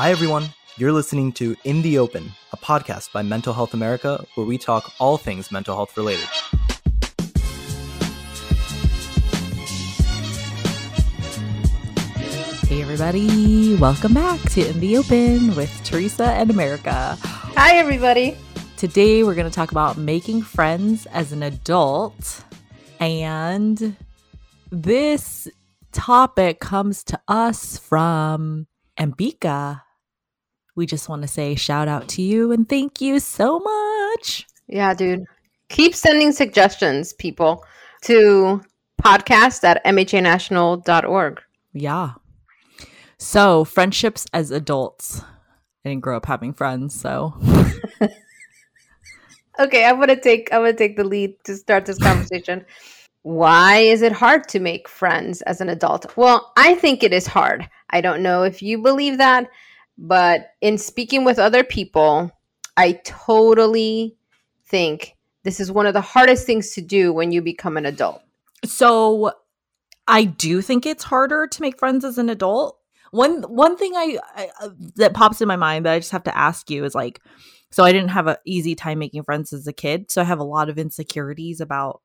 Hi, everyone. You're listening to In the Open, a podcast by Mental Health America, where we talk all things mental health related. Hey, everybody. Welcome back to In the Open with Theresa and America. Hi, everybody. Today, we're going to talk about making friends as an adult. And this topic comes to us from Ambika. We just want to say shout out to you and thank you so much. Yeah, dude. Keep sending suggestions, people, to podcast at mhanational.org. Yeah. So, friendships as adults. I didn't grow up having friends, so Okay, I'm gonna take I'm gonna take the lead to start this conversation. Why is it hard to make friends as an adult? Well, I think it is hard. I don't know if you believe that, but in speaking with other people, I totally think this is one of the hardest things to do when you become an adult. So I do think it's harder to make friends as an adult. One one thing I, I uh, that pops in my mind that I just have to ask you is like so I didn't have an easy time making friends as a kid, so I have a lot of insecurities about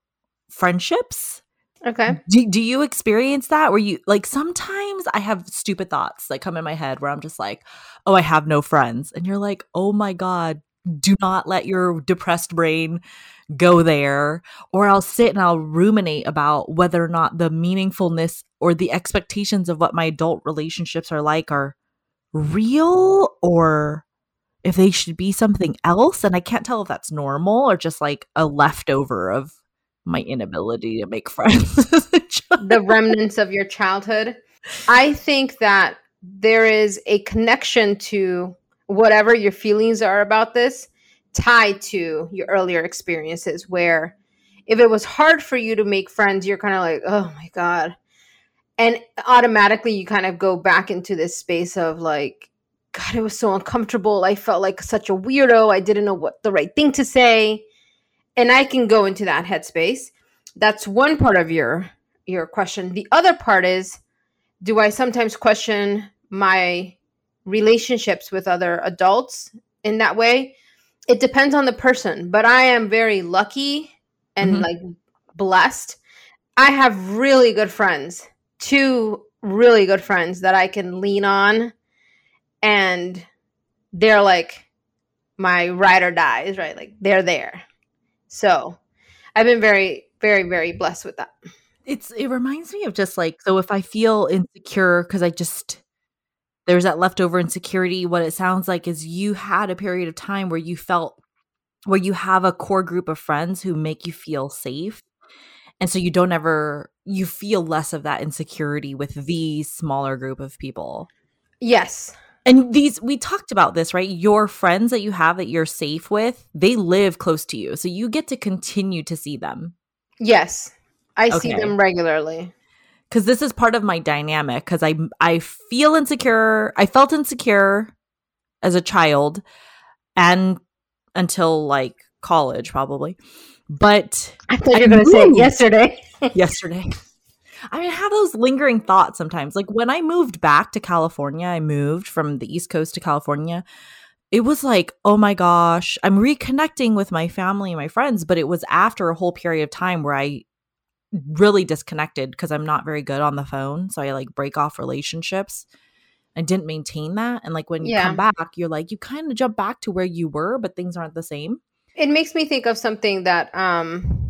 friendships. Okay. Do, do you experience that where you like sometimes I have stupid thoughts that come in my head where I'm just like, "Oh, I have no friends." And you're like, "Oh my god, do not let your depressed brain go there or I'll sit and I'll ruminate about whether or not the meaningfulness or the expectations of what my adult relationships are like are real or if they should be something else and I can't tell if that's normal or just like a leftover of my inability to make friends the remnants of your childhood. I think that there is a connection to whatever your feelings are about this tied to your earlier experiences where if it was hard for you to make friends you're kind of like oh my god. And automatically you kind of go back into this space of like god it was so uncomfortable. I felt like such a weirdo. I didn't know what the right thing to say and i can go into that headspace that's one part of your your question the other part is do i sometimes question my relationships with other adults in that way it depends on the person, but I am very lucky and mm-hmm. like blessed. I have really good friends, two really good friends that I can lean on, and they're like my ride or dies, right? Like they're there. So I've been very, very, very blessed with that. It's it reminds me of just like so if I feel insecure because I just there's that leftover insecurity. What it sounds like is you had a period of time where you felt where you have a core group of friends who make you feel safe. And so you don't ever you feel less of that insecurity with the smaller group of people. Yes. And these we talked about this, right? Your friends that you have that you're safe with, they live close to you. So you get to continue to see them. Yes. I okay. see them regularly because this is part of my dynamic because I I feel insecure. I felt insecure as a child and until like college probably. But I thought you were going to say it yesterday. yesterday. I mean, I have those lingering thoughts sometimes. Like when I moved back to California, I moved from the East Coast to California. It was like, oh my gosh, I'm reconnecting with my family and my friends. But it was after a whole period of time where I really disconnected because I'm not very good on the phone. So I like break off relationships. I didn't maintain that. And like when you yeah. come back, you're like, you kind of jump back to where you were, but things aren't the same. It makes me think of something that um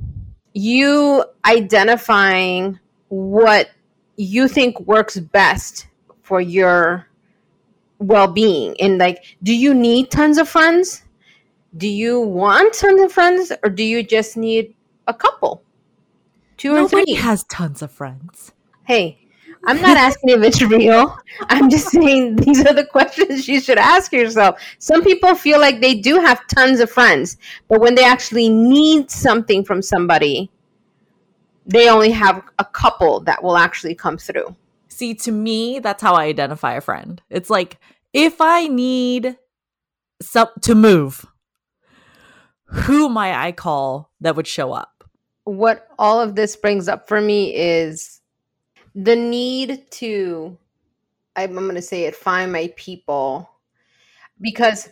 you identifying what you think works best for your well-being and like do you need tons of friends do you want tons of friends or do you just need a couple Two or Nobody three. has tons of friends. Hey, I'm not asking if it's real. I'm just saying these are the questions you should ask yourself. Some people feel like they do have tons of friends, but when they actually need something from somebody, they only have a couple that will actually come through. See, to me, that's how I identify a friend. It's like if I need some to move, who might I call that would show up? what all of this brings up for me is the need to I'm, I'm going to say it find my people because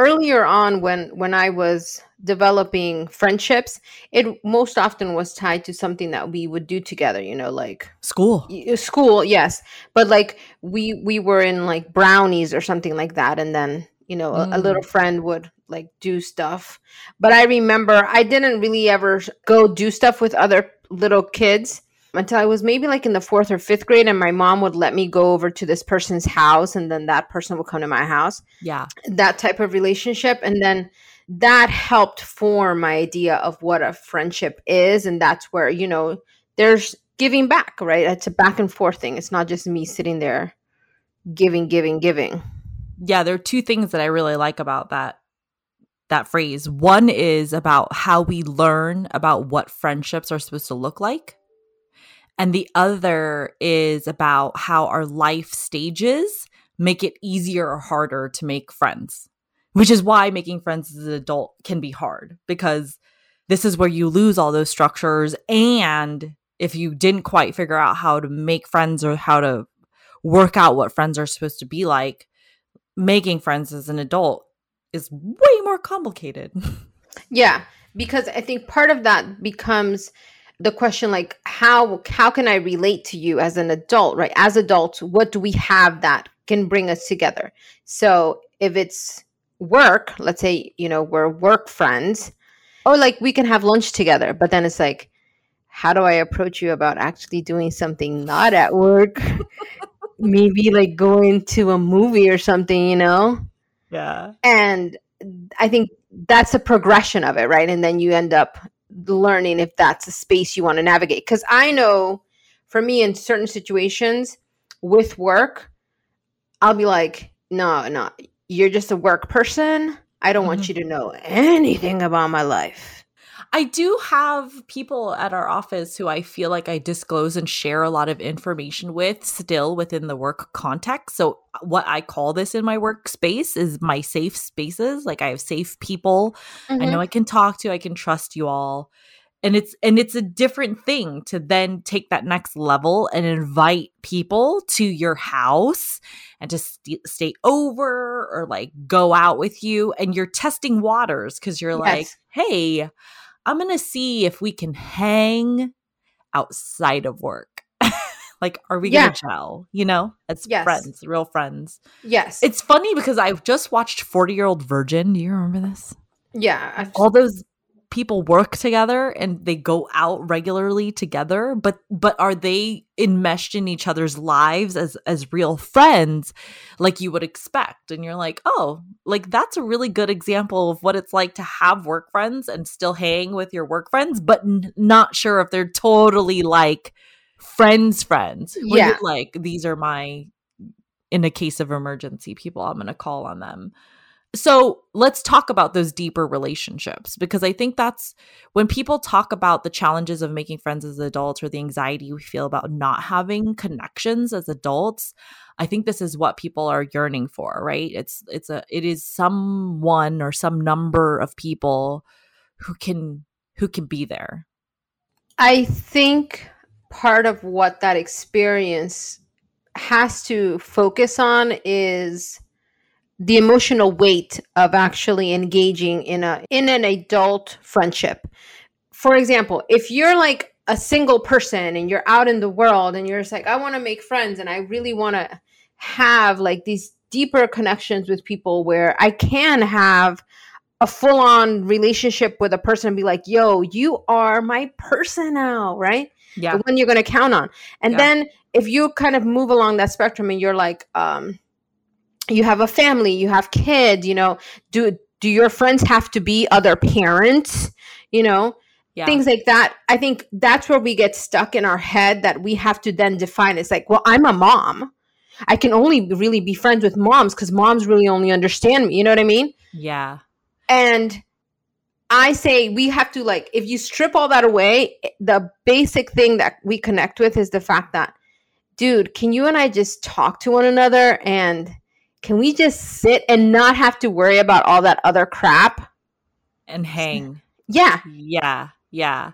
earlier on when when I was developing friendships, it most often was tied to something that we would do together, you know, like School. Uh, school, yes. But like we we were in like brownies or something like that and then, you know, a, a mm. little friend would like do stuff. But I remember I didn't really ever go do stuff with other little kids until I was maybe like in the fourth or fifth grade, and my mom would let me go over to this person's house, and then that person would come to my house. Yeah. That type of relationship, and then that helped form my idea of what a friendship is, and that's where you know there's giving back, right? It's a back and forth thing. It's not just me sitting there giving, giving, giving. yeah there are two things that i really like about that that phrase one is about how we learn about what friendships are supposed to look like and the other is about how our life stages make it easier or harder to make friends which is why making friends as an adult can be hard because this is where you lose all those structures and if you didn't quite figure out how to make friends or how to work out what friends are supposed to be like making friends as an adult is way more complicated. Yeah, because I think part of that becomes the question like how how can I relate to you as an adult, right? As adults, what do we have that can bring us together? So, if it's work, let's say, you know, we're work friends, or like we can have lunch together, but then it's like how do I approach you about actually doing something not at work? Maybe like going to a movie or something, you know? yeah. and i think that's a progression of it right and then you end up learning if that's a space you want to navigate. Because i know for me in certain situations with work i'll be like no no you're just a work person. I don't want Mhm. you to know anything about my life I do have people at our office who I feel like I disclose and share a lot of information with still within the work context. So, uh, what I call this in my workspace is my safe spaces. Like, I have safe people I mm-hmm. know I can talk to, I can trust you all. And it's and it's a different thing to then take that next level and invite people to your house and to st- stay over or like go out with you and you're testing waters cuz you're like, "Hey, I'm going to see if we can hang outside of work." like are we Yeah. going to gel, you know? As Yes. friends, real friends. yes It's funny because I've just watched 40 Year Old Virgin. Do you remember this? yeah I've, all those people work together and they go out regularly together but but are they enmeshed in each other's lives as as real friends like you would expect? And you're like oh like that's a really good example of what it's like to have work friends and still hang with your work friends but n- not sure if they're totally like friends friends. Yeah. like these are my in a case of emergency people i'm going to call on them so let's talk about those deeper relationships because I think that's when people talk about the challenges of making friends as adults or the anxiety we feel about not having connections as adults. I think this is what people are yearning for, right? It's it's a it is someone or some number of people who can who can be there. I think part of what that experience has to focus on is the emotional weight of actually engaging in a in an adult friendship. For example, if you're like a single person and you're out in the world and you're just like I want to make friends and I really want to have like these deeper connections with people where I can have a full on relationship with a person and be like, yo, you are my person now, right? Yeah. The one you're going to count on. And Yeah. then if you kind of move along that spectrum and you're like, um, you have a family, you have kids, you know, do do your friends have to be other parents? You know, Yeah. things like that. I think that's where we get stuck in our head that we have to then define. It's like, well, I'm a mom. I can only really be friends with moms because moms really only understand me. You know what I mean? yeah. And I say we have to like if you strip all that away, the basic thing that we connect with is the fact that dude, can you and I just talk to one another and can we just sit and not have to worry about all that other crap? And hang. Yeah. Yeah. Yeah.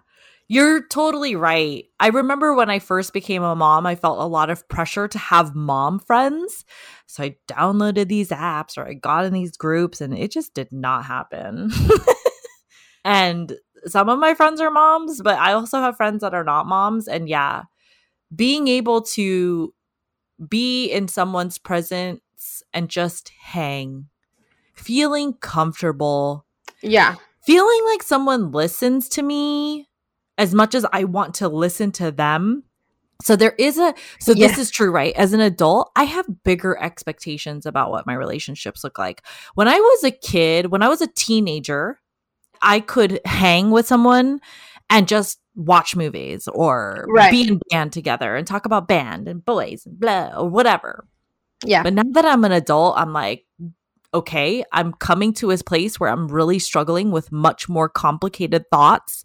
You're totally right. I remember when I first became a mom, I felt a lot of pressure to have mom friends. So I downloaded these apps or I got in these groups and it just did not happen. and some of my friends are moms, but I also have friends that are not moms. And yeah, being able to be in someone's and just hang, feeling comfortable. Yeah. Feeling like someone listens to me as much as I want to listen to them. So there is a so this is true, right? As an adult, I have bigger expectations about what my relationships look like. When I was a kid, when I was a teenager, I could hang with someone and just watch movies or Right. be in band together and talk about band and boys and blah or whatever. Yeah. But now that I'm an adult, I'm like, okay, I'm coming to a place where I'm really struggling with much more complicated thoughts.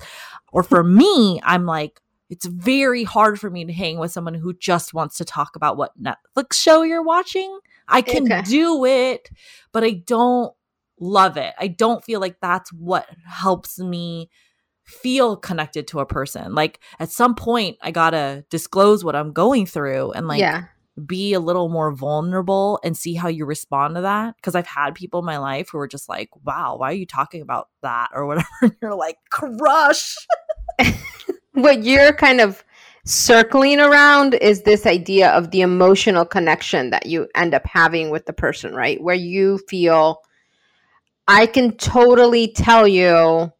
Or for me, I'm like, it's very hard for me to hang with someone who just wants to talk about what Netflix show you're watching. I can Okay. do it, but I don't love it. I don't feel like that's what helps me feel connected to a person. Like at some point, I gotta disclose what I'm going through and like yeah. Be a little more vulnerable and see how you respond to that. Because I've had people in my life who are just like, wow, why are you talking about that or whatever? And you're like, crush. What you're kind of circling around is this idea of the emotional connection that you end up having with the person, right? Where you feel, I can totally tell you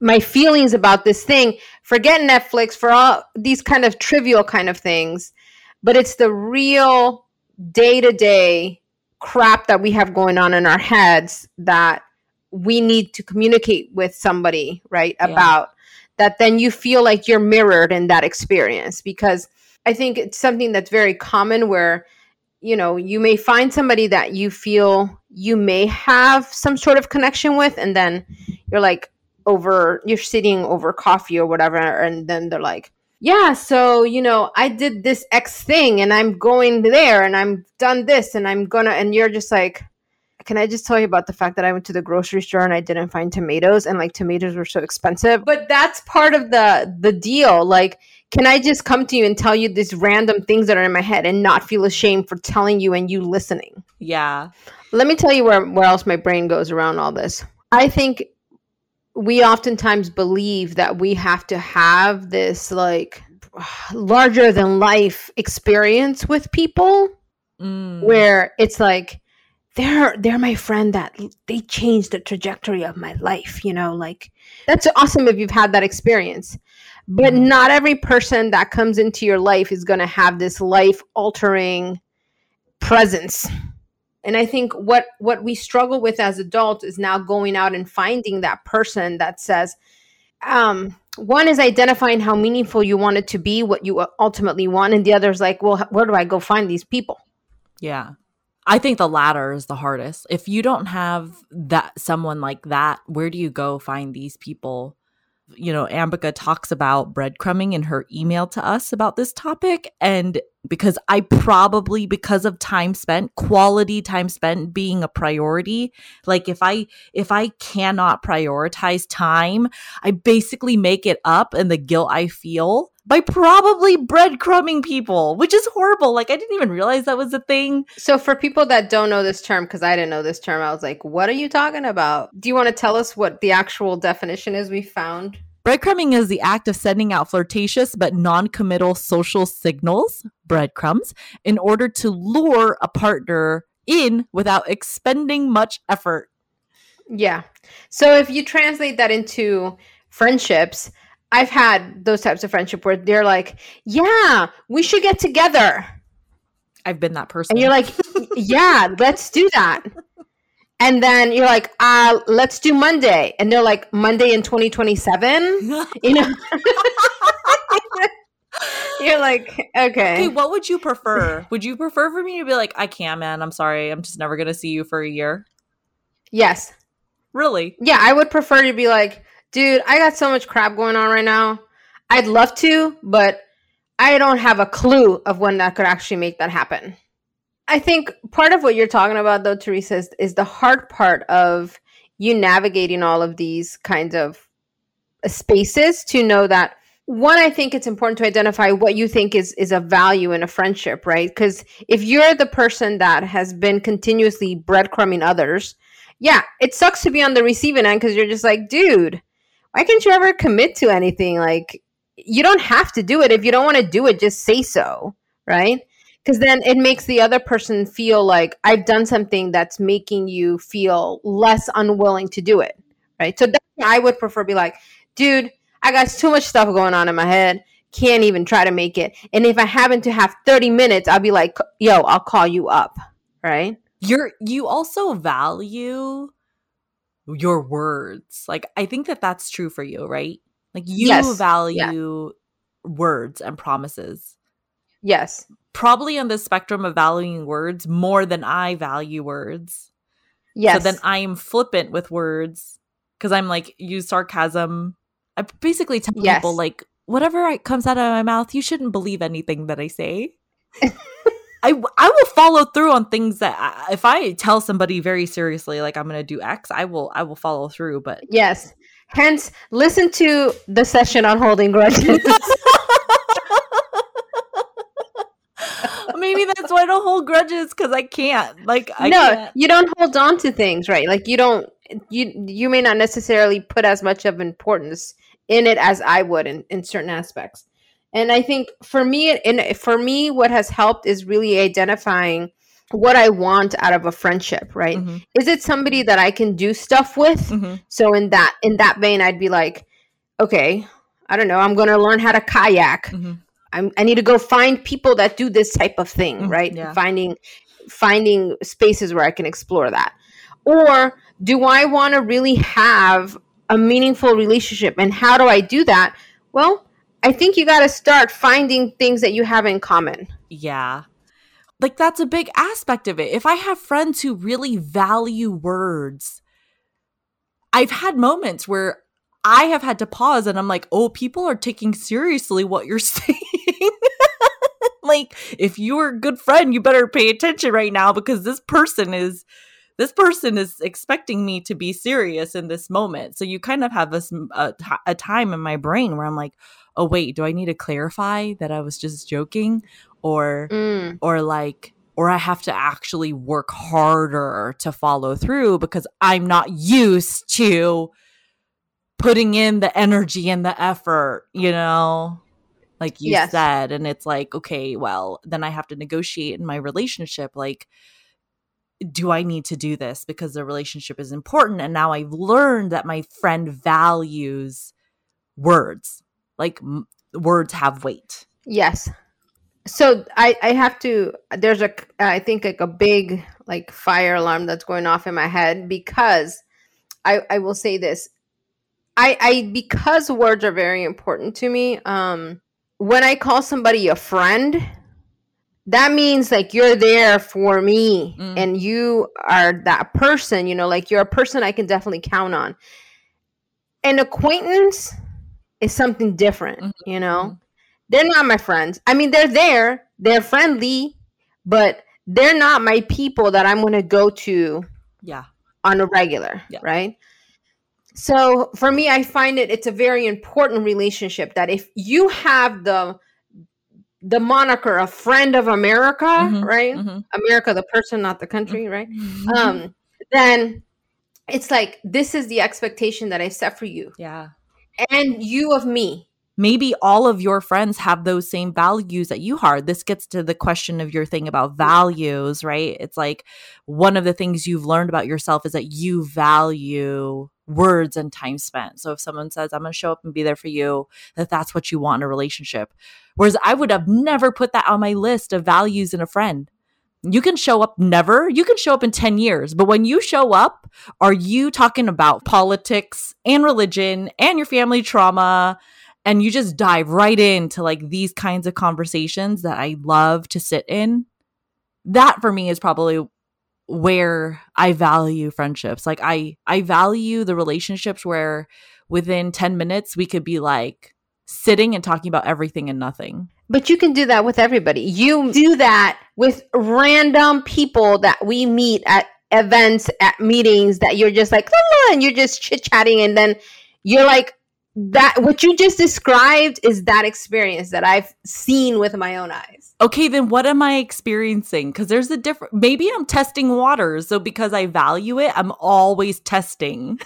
my feelings about this thing. Forget Netflix for all these kind of trivial kind of things, but it's the real day to day crap that we have going on in our heads that we need to communicate with somebody, right? Yeah. About that, then you feel like you're mirrored in that experience because I think it's something that's very common where you know you may find somebody that you feel you may have some sort of connection with and then you're like over you're sitting over coffee or whatever and then they're like yeah so you know i did this x thing and i'm going there and i'm done this and i'm gonna and you're just like can i just tell you about the fact that i went to the grocery store and i didn't find tomatoes and like tomatoes were so expensive but that's part of the the deal like can I just come to you and tell you these random things that are in my head and not feel ashamed for telling you and you listening? Yeah. Let me tell you where, where else my brain goes around all this. I think we oftentimes believe that we have to have this like larger than life experience with people Mm. where it's like they're they're my friend that they changed the trajectory of my life you know like that's awesome if you've had that experience but Mhm. not every person that comes into your life is going to have this life altering presence and i think what what we struggle with as adults is now going out and finding that person that says um one is identifying how meaningful you want it to be what you ultimately want and the other is like well where do i go find these people Yeah. I think the latter is the hardest. If you don't have that someone like that, where do you go find these people? You know, Ambika talks about breadcrumbing in her email to us about this topic. And because I probably, because of time spent, quality time spent being a priority, like if I if I cannot prioritize time, I basically make it up and the guilt I feel by probably breadcrumbing people, which is horrible. Like I didn't even realize that was a thing. So, for people that don't know this term, because I didn't know this term, I was like, what are you talking about? Do you want to tell us what the actual definition is we found? Breadcrumbing is the act of sending out flirtatious but non committal social signals, breadcrumbs, in order to lure a partner in without expending much effort. Yeah. So, if you translate that into friendships, I've had those types of friendship where they're like, yeah, we should get together. I've been that person. And you're like, yeah, let's do that. And then you're like, uh, let's do Monday. And they're like, Monday in 2027? You know? you're like, okay. okay, what would you prefer? would you prefer for me to be like, I can't, man. I'm sorry. I'm just never going to see you for a year? Yes. Really? Yeah, I would prefer to be like, dude, I got so much crap going on right now. I'd love to, but I don't have a clue of when that could actually make that happen. I think part of what you're talking about, though, Theresa, is, is the hard part of you navigating all of these kinds of uh, spaces to know that one i think it's important to identify what you think is is a value in a friendship right because if you're the person that has been continuously breadcrumbing others yeah it sucks to be on the receiving end because you're just like dude why can't you ever commit to anything like you don't have to do it if you don't want to do it just say so right because then it makes the other person feel like i've done something that's making you feel less unwilling to do it right so i would prefer be like dude I got too much stuff going on in my head. Can't even try to make it. And if I happen to have 30 minutes, I'll be like, yo, I'll call you up. Right. You're you also value your words. Like I think that that's true for you, right? Like you Yes. value words and promises. Yes. Probably on the spectrum of valuing words more than I value words. Yes. So then I am flippant with words because I'm like use sarcasm. I basically tell Yes. people like whatever comes out of my mouth, you shouldn't believe anything that I say. I I will follow through on things that I, if I tell somebody very seriously like I'm going to do X, I will I will follow through. But yes. Hence, listen to the session on holding grudges. maybe that's why I don't hold grudges because I can't. Like I no, can't. you don't hold on to things, right? Like you don't you you may not necessarily put as much of importance in it as I would in, in certain aspects. And I think for me and for me what has helped is really identifying what I want out of a friendship, right? Mhm, Is it somebody that I can do stuff with? mhm. So in that in that vein I'd be like, okay, I don't know, I'm going to learn how to kayak. Mhm. I'm, I need to go find people that do this type of thing, Mm, right? yeah. Finding finding spaces where I can explore that. Or do I want to really have a meaningful relationship and how do I do that? Well, I think you got to start finding things that you have in common. Yeah. Like that's a big aspect of it. If I have friends who really value words, I've had moments where I have had to pause and I'm like, oh, people are taking seriously what you're saying. like, if you're a good friend, you better pay attention right now because this person is this person is expecting me to be serious in this moment. So you kind of have this a, a time in my brain where I'm like, oh wait, do I need to clarify that I was just joking or Mm, or like or I have to actually work harder to follow through because I'm not used to putting in the energy and the effort, you know, like you Yes. said. And it's like, okay, well, then I have to negotiate in my relationship. Like, do I need to do this because the relationship is important? And now I've learned that my friend values words, like, m- words have weight. yes. So I I have to there's a I think like a big like fire alarm that's going off in my head because I I will say this I I because words are very important to me um when I call somebody a friend that means like you're there for me Mm. and you are that person you know like you're a person I can definitely count on an acquaintance is something different Mhm. you know they're not my friends. I mean, they're there, they're friendly, but they're not my people that I'm going to go to Yeah. on a regular, Yeah. right? So for me, I find it it's a very important relationship that if you have the the moniker a friend of America, Mhm, right? mhm. America, the person, not the country, right? Mm-hmm. Um, then it's like this is the expectation that I set for you yeah. and you of me. maybe all of your friends have those same values that you are. This gets to the question of your thing about values, right? It's like one of the things you've learned about yourself is that you value words and time spent. So if someone says, I'm going to show up and be there for you, that that's what you want in a relationship. Whereas I would have never put that on my list of values in a friend. You can show up never, you can show up in 10 years, but when you show up, are you talking about politics and religion and your family trauma? and you just dive right into like these kinds of conversations that I love to sit in. That for me is probably where I value friendships. Like I I value the relationships where within 10 minutes we could be like sitting and talking about everything and nothing. But you can do that with everybody. You do that with random people that we meet at events, at meetings that you're just like, and you're just chit chatting, and then you're like that what you just described is that experience that I've seen with my own eyes. Okay, then what am I experiencing? Because there's a different. Maybe I'm testing waters. So because I value it, I'm always testing.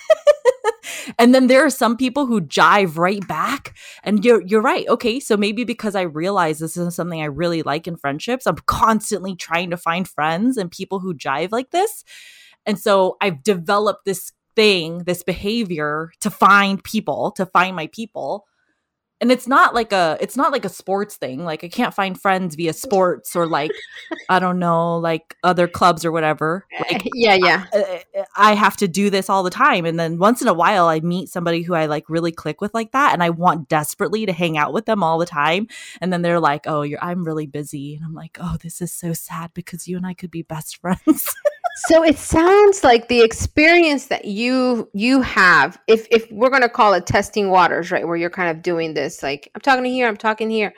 and then there are some people who jive right back. And you're you're right. Okay, so maybe because I realize this is something I really like in friendships, I'm constantly trying to find friends and people who jive like this. And so I've developed this thing, this behavior to find people, to find my people. And it's not like a it's not like a sports thing. Like i can't find friends via sports or like i don't know like other clubs or whatever. Like yeah yeah. I, I, have to do this all the time. And then once in a while i meet somebody who i like really click with like that and i want desperately to hang out with them all the time. And then they're like oh you're i'm really busy. And i'm like oh this is so sad because you and i could be best friends so it sounds like the experience that you you have if if we're going to call it testing waters right where you're kind of doing this like i'm talking to here i'm talking here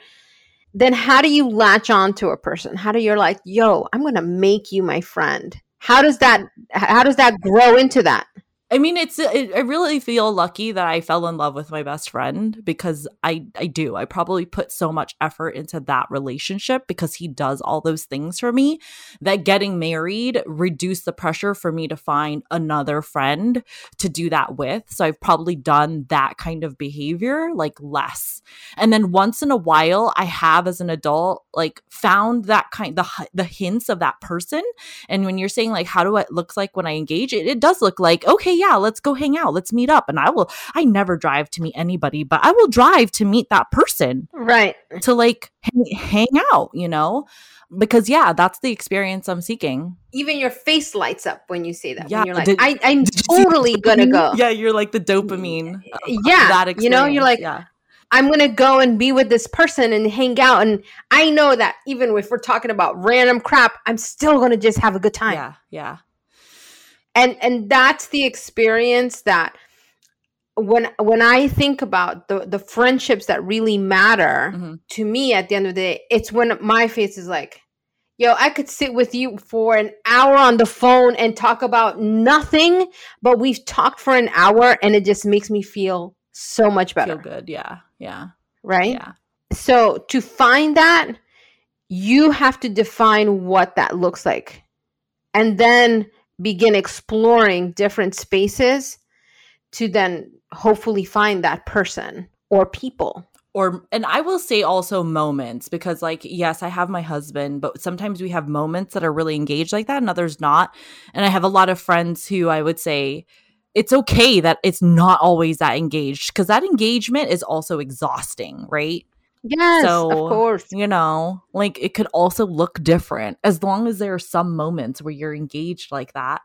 then how do you latch on to a person? How do you're like yo i'm going to make you my friend. How does that how does that grow into that I mean, it's uh, it, I really feel lucky that I fell in love with my best friend because I I do. I probably put so much effort into that relationship because he does all those things for me that getting married reduced the pressure for me to find another friend to do that with. So I've probably done that kind of behavior like less. And then once in a while I have as an adult like found that kind the the hints of that person. And when you're saying like how do it looks like when I engage, it, it does look like okay, yeah, let's go hang out. Let's meet up. And I will, I never drive to meet anybody, but I will drive to meet that person. Right. To like hang, hang out, you know? Because yeah, that's the experience I'm seeking. Even your face lights up when you say that. Yeah, you're like, did, I, I'm totally gonna go. Yeah, you're like the dopamine. Yeah, that you know, you're like, yeah. I'm gonna go and be with this person and hang out. And I know that even if we're talking about random crap, I'm still gonna just have a good time. Yeah, yeah and and that's the experience that when when I think about the the friendships that really matter mm-hmm. to me at the end of the day, it's when my face is like, yo, I could sit with you for an hour on the phone and talk about nothing, but we've talked for an hour and it just makes me feel so much better. Feel good, yeah, yeah, right. Yeah. So to find that, you have to define what that looks like, and then begin exploring different spaces to then hopefully find that person or people. Or and i will say also moments because like yes i have my husband but sometimes we have moments that are really engaged like that and others not. And i have a lot of friends who i would say it's okay that it's not always that engaged because that engagement is also exhausting right Yes, so, of course. You know, like it could also look different as long as there are some moments where you're engaged like that.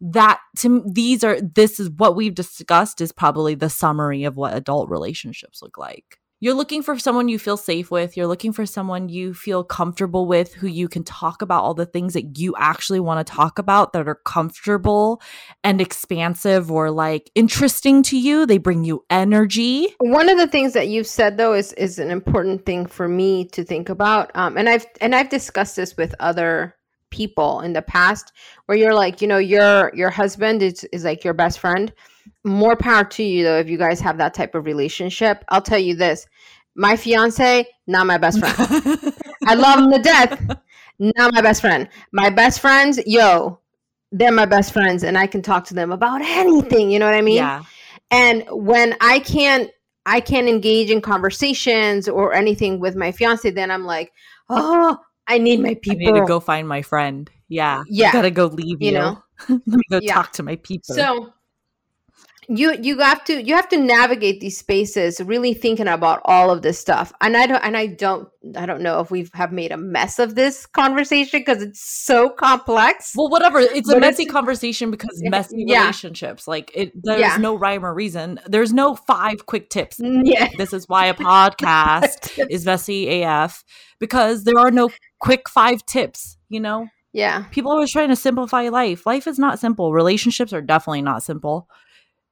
That to these are this is what we've discussed is probably the summary of what adult relationships look like you're looking for someone you feel safe with. You're looking for someone you feel comfortable with, who you can talk about all the things that you actually want to talk about that are comfortable and expansive or like interesting to you. They bring you energy. One of the things that you've said though is is an important thing for me to think about. Um, and I've and I've discussed this with other people in the past where you're like, you know, your your husband is is like your best friend more power to you though if you guys have that type of relationship. I'll tell you this. My fiance, not my best friend. I love him to death. Not my best friend. My best friends, yo, they're my best friends and I can talk to them about anything, you know what I mean? Yeah. And when I can't I can't engage in conversations or anything with my fiance, then I'm like, oh, I need my people. I need to go find my friend. Yeah. Yeah. I gotta go leave you. you. know? Let me go yeah. talk to my people. So you you have to you have to navigate these spaces really thinking about all of this stuff. And i don't and i don't i don't know if we have made a mess of this conversation because it's so complex. Well whatever. It's a messy it's, conversation because messy yeah. relationships. Like it there's yeah. no rhyme or reason. There's no five quick tips. Mm, yeah. This is why a podcast is messy af because there are no quick five tips you know? Yeah. People are always trying to simplify life. Life is not simple. Relationships are definitely not simple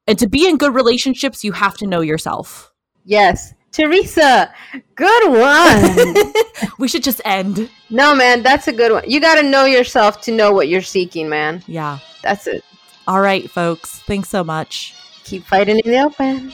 and to be in good relationships, you have to know yourself. Yes. Theresa, good one. we should just end. No, man, that's a good one. You got to know yourself to know what you're seeking, man. Yeah. That's it. All right, folks. Thanks so much. Keep fighting in the open.